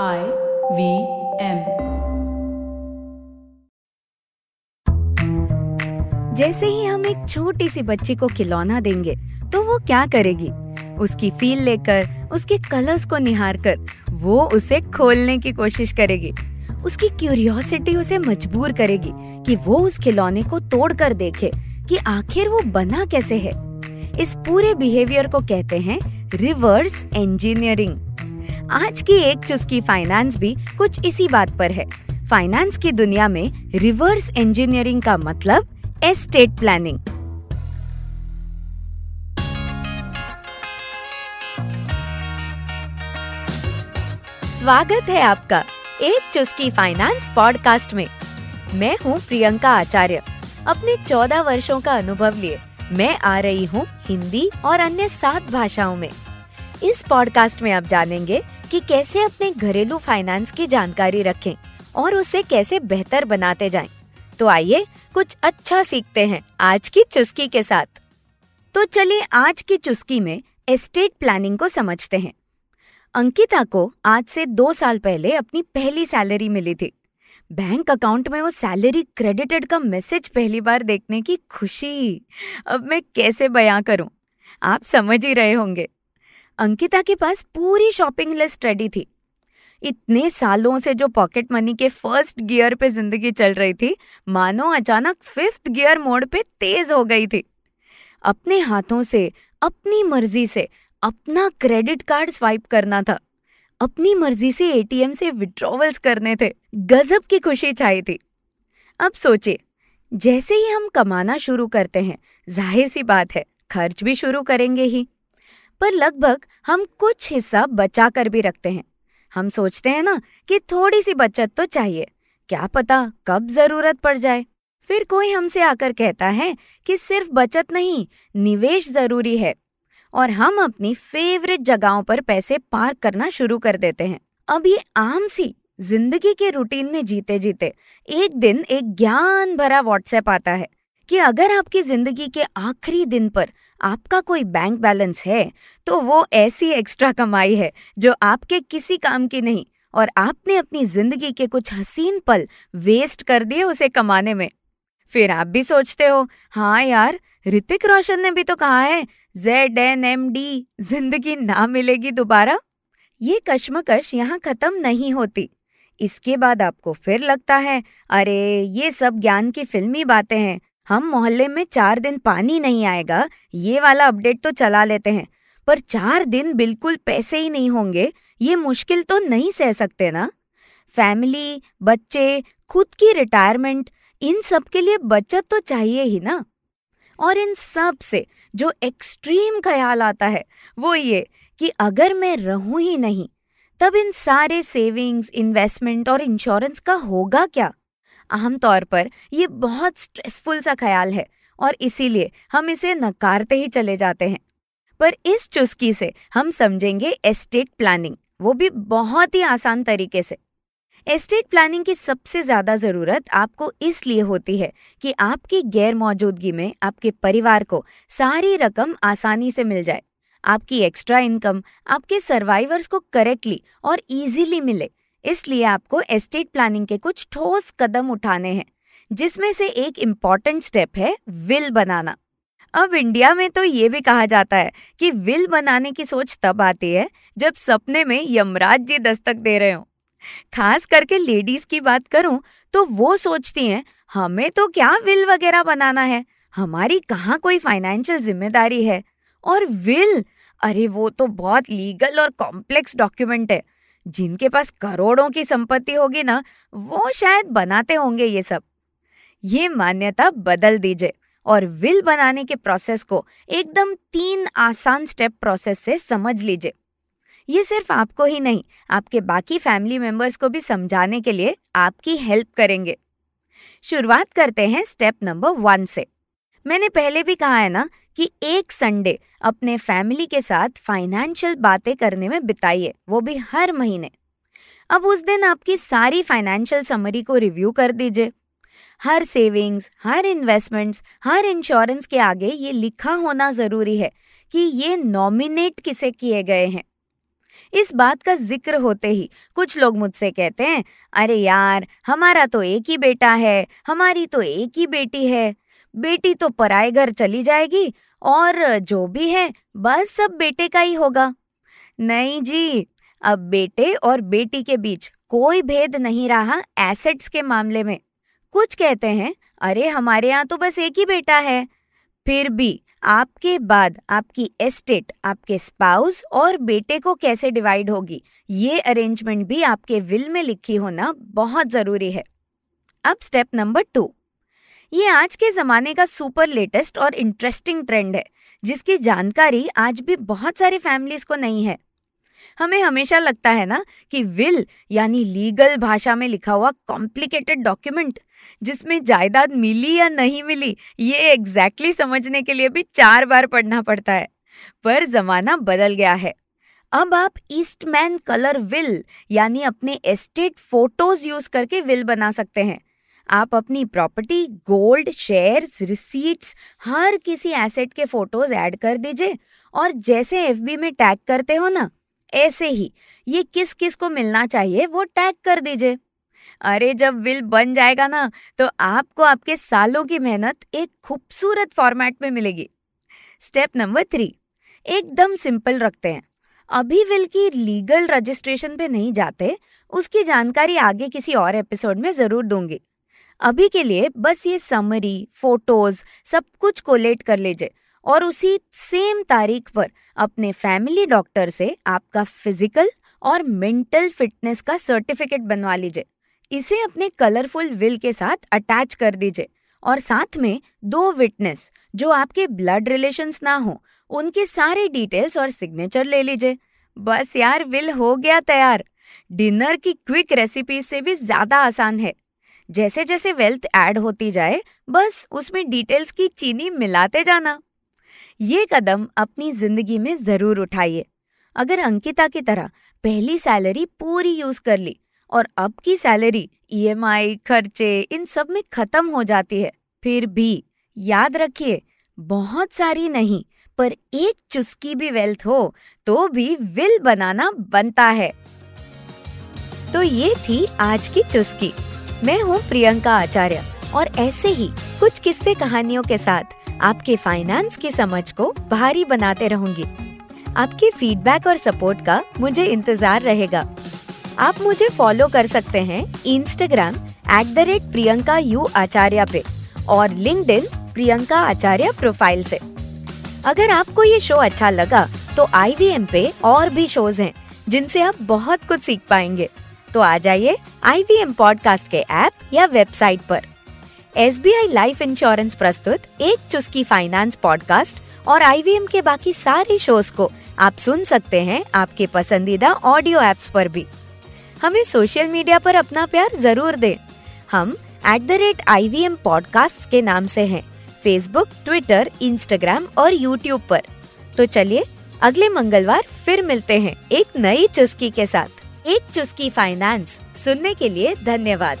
I V M जैसे ही हम एक छोटी सी बच्ची को खिलौना देंगे तो वो क्या करेगी? उसकी फील लेकर, उसके कलर्स को निहार कर वो उसे खोलने की कोशिश करेगी। उसकी क्यूरियोसिटी उसे मजबूर करेगी कि वो उस खिलौने को तोड़ कर देखे कि आखिर वो बना कैसे है। इस पूरे बिहेवियर को कहते हैं रिवर्स इंजीनियरिंग आज की एक चुस्की फाइनेंस भी कुछ इसी बात पर है। फाइनेंस की दुनिया में रिवर्स इंजीनियरिंग का मतलब एस्टेट प्लानिंग स्वागत है आपका एक चुस्की फाइनेंस पॉडकास्ट में। मैं हूँ प्रियंका आचार्य। अपने चौदह वर्षों का अनुभव लिए मैं आ रही हूँ हिंदी और अन्य सात भाषाओं में। इस पॉडकास्ट में आप जानेंगे कि कैसे अपने घरेलू फाइनेंस की जानकारी रखें और उसे कैसे बेहतर बनाते जाएँ। तो आइए कुछ अच्छा सीखते हैं आज की चुस्की के साथ। तो चलिए आज की चुस्की में एस्टेट प्लानिंग को समझते हैं। अंकिता को आज से दो साल पहले अपनी पहली सैलरी मिली थी। बैंक अकाउंट में वो सैलरी क्रेडिटेड का मैसेज पहली बार देखने की खुशी। अब मैं कैसे बयां करूँ? आप समझ ही रहे होंगे। अंकिता के पास पूरी शॉपिंग लिस्ट रेडी थी। इतने सालों से जो पॉकेट मनी के फ़र्स्ट गियर पे ज़िंदगी चल रही थी, मानो अचानक फिफ्थ गियर मोड पे तेज हो गई थी। अपने हाथों से, अपनी मर्ज़ी से, अपना क्रेडिट कार्ड स्वाइप करना था। अपनी मर्ज़ी से एटीएम से विड्रॉवल्स करने थे। गजब की खुशी चाहिए थी। अब सोचे जैसे ही हम कमाना शुरू करते हैं, ज़ाहिर सी बात है, खर्च भी शुरू करेंगे ही। पर लगभग हम कुछ हिस्सा बचा कर भी रखते हैं। हम सोचते हैं ना कि थोड़ी सी बचत तो चाहिए। क्या पता कब ज़रूरत पड़ जाए। फिर कोई हमसे आकर कहता है कि सिर्फ़ बचत नहीं, निवेश ज़रूरी है। और हम अपनी फेवरेट जगहों पर पैसे पार्क करना शुरू कर देते हैं। अब ये आम सी ज़िंदगी के रूटीन में जीते जीते एक दिन एक ज्ञान भरा व्हाट्सएप आता है कि अगर आपकी ज़िंदगी के आखिरी दिन पर आपका कोई बैंक बैलेंस है तो वो ऐसी एक्स्ट्रा कमाई है, जो आपके किसी काम की नहीं, और आपने अपनी ज़िंदगी के कुछ हसीन पल वेस्ट कर दिए उसे कमाने में। फिर आप भी सोचते हो हाँ यार, ऋतिक रोशन ने भी तो कहा है जेड एन एम डी ज़िंदगी ना मिलेगी दोबारा। ये कश्मकश यहाँ खत्म नहीं होती। इसके बाद आपको फिर लगता है, अरे, ये सब ज्ञान की फिल्मी बातें हैं हम मोहल्ले में चार दिन पानी नहीं आएगा, ये वाला अपडेट तो चला लेते हैं। पर चार दिन बिल्कुल पैसे ही नहीं होंगे, ये मुश्किल तो नहीं सह सकते ना? फैमिली, बच्चे, खुद की रिटायरमेंट, इन सब के लिए बचत तो चाहिए ही ना? और इन सबसे जो एक्सट्रीम ख्याल आता है, वो ये कि अगर मैं रहूँ ही नहीं, तब इन सारे सेविंग्स, इन्वेस्टमेंट और इंश्योरेंस का होगा क्या? आमतौर पर ये बहुत स्ट्रेसफुल सा ख्याल है और इसीलिए हम इसे नकारते ही चले जाते हैं। पर इस चुस्की से हम समझेंगे एस्टेट प्लानिंग वो भी बहुत ही आसान तरीके से। एस्टेट प्लानिंग की सबसे ज़्यादा ज़रूरत आपको इसलिए होती है कि आपकी गैर मौजूदगी में आपके परिवार को सारी रकम आसानी से मिल जाए। आपकी एक्स्ट्रा इनकम आपके सर्वाइवर्स को करेक्टली और इजीली मिले। इसलिए आपको एस्टेट प्लानिंग के कुछ ठोस कदम उठाने हैं, जिसमें से एक इंपॉर्टेंट स्टेप है विल बनाना। अब इंडिया में तो ये भी कहा जाता है कि विल बनाने की सोच तब आती है, जब सपने में यमराज जी दस्तक दे रहे हो। खास करके लेडीज़ की बात करूँ तो वो सोचती हैं, हमें तो क्या विल वगैरह बनाना है? हमारी कहाँ कोई फाइनेंशियल ज़िम्मेदारी है? और विल अरे वो तो बहुत लीगल और कॉम्प्लेक्स डॉक्यूमेंट है। जिनके पास करोड़ों की संपत्ति होगी ना, वो शायद बनाते होंगे ये सब। ये मान्यता बदल दीजिए और विल बनाने के प्रोसेस को एकदम तीन आसान स्टेप प्रोसेस से समझ लीजिए। ये सिर्फ़ आपको ही नहीं, आपके बाकी फैमिली मेंबर्स को भी समझाने के लिए आपकी हेल्प करेंगे। शुरुआत करते हैं स्टेप नंबर वन से। मैंने पहले भी कहा है ना कि एक संडे अपने फैमिली के साथ फाइनेंशियल बातें करने में बिताइए, वो भी हर महीने। अब उस दिन आपकी सारी फाइनेंशियल समरी को रिव्यू कर दीजिए। हर सेविंग्स, हर इन्वेस्टमेंट्स, हर इंश्योरेंस के आगे ये लिखा होना ज़रूरी है कि ये नॉमिनेट किसे किए गए हैं। इस बात का ज़िक्र होते ही कुछ लोग मुझसे कहते हैं, अरे यार, हमारा तो एक ही बेटा है, हमारी तो एक ही बेटी है। बेटी तो पराए घर चली जाएगी और जो भी है, बस सब बेटे का ही होगा। नहीं जी, अब बेटे और बेटी के बीच कोई भेद नहीं रहा एसेट्स के मामले में। कुछ कहते हैं, अरे, हमारे यहाँ तो बस एक ही बेटा है। फिर भी, आपके बाद आपकी एस्टेट आपके स्पाउस और बेटे को कैसे डिवाइड होगी? ये अरेंजमेंट भी आपके विल में लिखी होना बहुत ज़रूरी है। अब स्टेप नंबर टू ये आज के जमाने का सुपर लेटेस्ट और इंटरेस्टिंग ट्रेंड है, जिसकी जानकारी आज भी बहुत सारी फैमिलीज़ को नहीं है। हमें हमेशा लगता है ना कि विल यानी लीगल भाषा में लिखा हुआ कॉम्प्लिकेटेड डॉक्यूमेंट, जिसमें जायदाद मिली या नहीं मिली, ये एग्जैक्टली exactly समझने के लिए भी चार बार पढ़ना पड़ता है। पर जमाना बदल गया है। अब आप ईस्टमैन कलर विल यानी अपने एस्टेट फ़ोटोज़ यूज़ करके विल बना सकते हैं। आप अपनी प्रॉपर्टी गोल्ड शेयर्स रिसीट्स हर किसी एसेट के फ़ोटोज़ ऐड कर दीजिए। और जैसे एफबी में टैग करते हो ना, ऐसे ही ये किस किस को मिलना चाहिए वो टैग कर दीजिए। अरे जब विल बन जाएगा ना तो आपको आपके सालों की मेहनत एक खूबसूरत फॉर्मेट में मिलेगी। स्टेप नंबर थ्री एकदम सिंपल रखते हैं। अभी विल की लीगल रजिस्ट्रेशन पे नहीं जाते, उसकी जानकारी आगे किसी और एपिसोड में ज़रूर दूँगी। अभी के लिए बस ये समरी फ़ोटोज़ सब कुछ कोलेट कर लीजिए। और उसी सेम तारीख पर अपने फैमिली डॉक्टर से आपका फ़िज़िकल और मेंटल फिटनेस का सर्टिफिकेट बनवा लीजिए। इसे अपने कलरफुल विल के साथ अटैच कर दीजिए। और साथ में दो विटनेस जो आपके ब्लड रिलेशंस ना हो, उनके सारे डिटेल्स और सिग्नेचर ले लीजिए। बस यार विल हो गया तैयार। डिनर की क्विक रेसिपी से भी ज़्यादा आसान है। जैसे जैसे वेल्थ ऐड होती जाए, बस उसमें डिटेल्स की चीनी मिलाते जाना। ये कदम अपनी ज़िंदगी में ज़रूर उठाइए। अगर अंकिता की तरह पहली सैलरी पूरी यूज़ कर ली और अब की सैलरी ईएमआई खर्चे, इन सब में खत्म हो जाती है, फिर भी याद रखिए, बहुत सारी नहीं, पर एक चुस्की भी वेल्थ हो तो भी विल बनाना बनता है। तो ये थी आज की चुस्की। मैं हूँ प्रियंका आचार्य, और ऐसे ही कुछ किस्से कहानियों के साथ आपके फाइनेंस की समझ को भारी बनाते रहूँगी। आपके फीडबैक और सपोर्ट का मुझे इंतज़ार रहेगा। आप मुझे फॉलो कर सकते हैं Instagram at the rate Priyanka U Acharya पे और लिंक प्रियंका आचार्य प्रोफ़ाइल से। अगर आपको ये शो अच्छा लगा तो IVM पे और भी शोज़ हैं, जिनसे आप बहुत कुछ सीख पाएँगे। तो आ जाइए आई वी पॉडकास्ट के ऐप या वेबसाइट पर। S B I life insurance प्रस्तुत एक चुस्की फाइनेंस पॉडकास्ट और आईवीएम के बाकी सारे शोज़ को आप सुन सकते हैं आपके पसंदीदा ऑडियो एप्स पर भी। हमें सोशल मीडिया पर अपना प्यार ज़रूर दें। हम at the rate I V M podcast के नाम से हैं फेसबुक ट्विटर इंस्टाग्राम और यूट्यूब पर। तो चलिए अगले मंगलवार फिर मिलते हैं एक नई चुस्की के साथ। एक चुस्की फाइनेंस सुनने के लिए धन्यवाद।